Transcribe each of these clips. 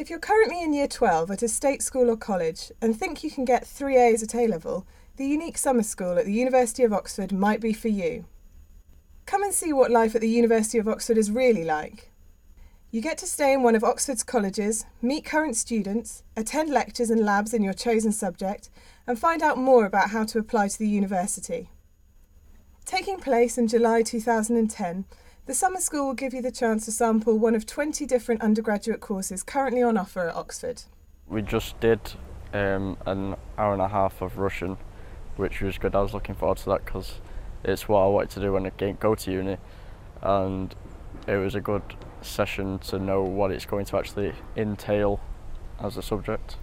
If you're currently in year 12 at a state school or college and think you can get 3 A's at A level, the UNIQ summer school at the University of Oxford might be for you. Come and see what life at the University of Oxford is really like. You get to stay in one of Oxford's colleges, meet current students, attend lectures and labs in your chosen subject, and find out more about how to apply to the university. Taking place in July 2010, the summer school will give you the chance to sample one of 20 different undergraduate courses currently on offer at Oxford. We just did um, an hour and a half of Russian, which was good. I was looking forward to that because it's what I wanted to do when I go to uni, and it was a good session to know what it's going to actually entail as a subject.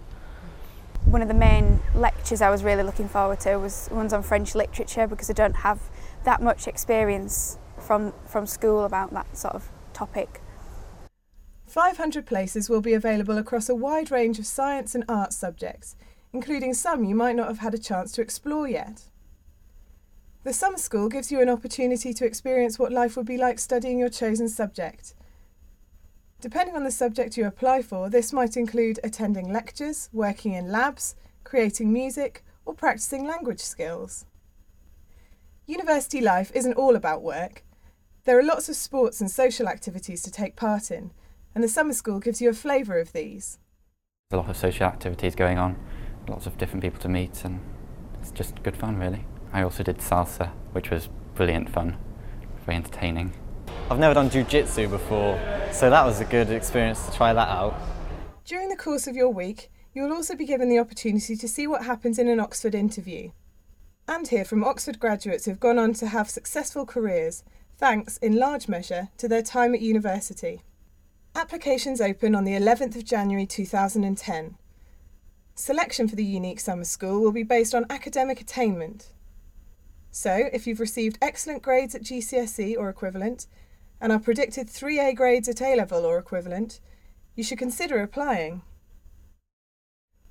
One of the main lectures I was really looking forward to was ones on French literature because I don't have that much experience from, from school about that sort of topic. 500 places will be available across a wide range of science and arts subjects, including some you might not have had a chance to explore yet. The summer school gives you an opportunity to experience what life would be like studying your chosen subject. Depending on the subject you apply for, this might include attending lectures, working in labs, creating music, or practicing language skills. University life isn't all about work, there are lots of sports and social activities to take part in, and the summer school gives you a flavour of these. There's a lot of social activities going on, lots of different people to meet, and it's just good fun, really. I also did salsa, which was brilliant fun, very entertaining. I've never done jiu-jitsu before, so that was a good experience to try that out. During the course of your week, you will also be given the opportunity to see what happens in an Oxford interview and hear from Oxford graduates who have gone on to have successful careers thanks in large measure to their time at university. Applications open on the 11th of January 2010. Selection for the UNIQ summer school will be based on academic attainment. So, if you've received excellent grades at GCSE or equivalent and are predicted 3A grades at A level or equivalent, you should consider applying.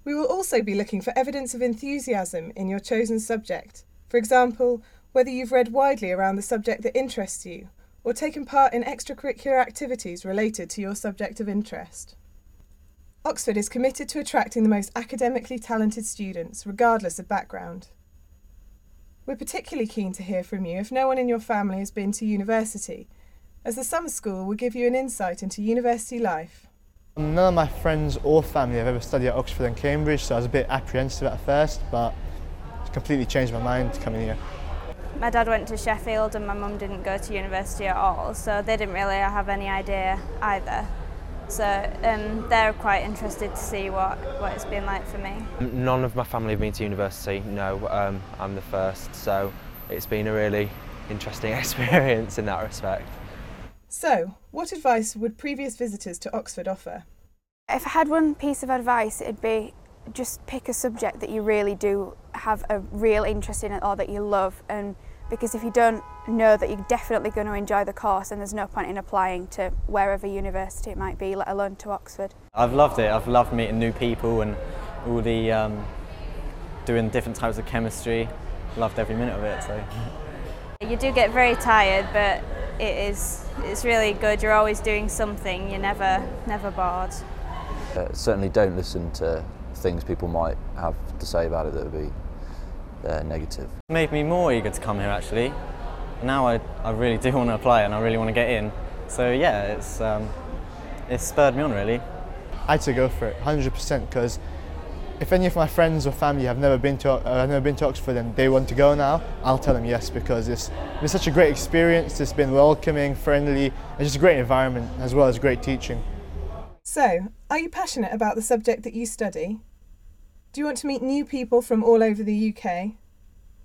We will also be looking for evidence of enthusiasm in your chosen subject. For example, whether you've read widely around the subject that interests you or taken part in extracurricular activities related to your subject of interest. Oxford is committed to attracting the most academically talented students, regardless of background. We're particularly keen to hear from you if no one in your family has been to university, as the summer school will give you an insight into university life. None of my friends or family have ever studied at Oxford and Cambridge, so I was a bit apprehensive at first, but it's completely changed my mind coming here. My dad went to Sheffield and my mum didn't go to university at all, so they didn't really have any idea either. So um, they're quite interested to see what, what it's been like for me. None of my family have been to university, no, um, I'm the first, so it's been a really interesting experience in that respect. So, what advice would previous visitors to Oxford offer? If I had one piece of advice, it'd be just pick a subject that you really do have a real interest in it or that you love and because if you don't know that you're definitely going to enjoy the course and there's no point in applying to wherever university it might be, let alone to Oxford. I've loved it. I've loved meeting new people and all the um, doing different types of chemistry. Loved every minute of it. So. You do get very tired, but it is it's really good. You're always doing something. You're never never bored. Uh, certainly, don't listen to things people might have to say about it that would be uh, negative. It made me more eager to come here actually. Now I, I really do want to apply and I really want to get in. So yeah, it's, um, it's spurred me on really. I had to go for it 100% because if any of my friends or family have never been to uh, never been to Oxford and they want to go now, I'll tell them yes because it's been such a great experience. It's been welcoming, friendly, and just a great environment as well as great teaching. So, are you passionate about the subject that you study? Do you want to meet new people from all over the UK?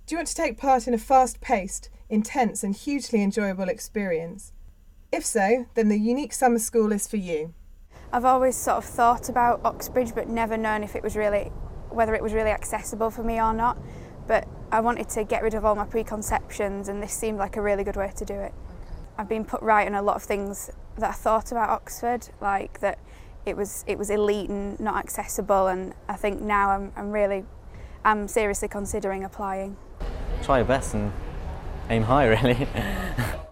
Do you want to take part in a fast paced, intense, and hugely enjoyable experience? If so, then the UNIQ summer school is for you. I've always sort of thought about Oxbridge but never known if it was really whether it was really accessible for me or not. But I wanted to get rid of all my preconceptions and this seemed like a really good way to do it. I've been put right on a lot of things that I thought about Oxford, like that it was it was elite and not accessible and I think now I'm, I'm really I'm seriously considering applying. Try your best and aim high really.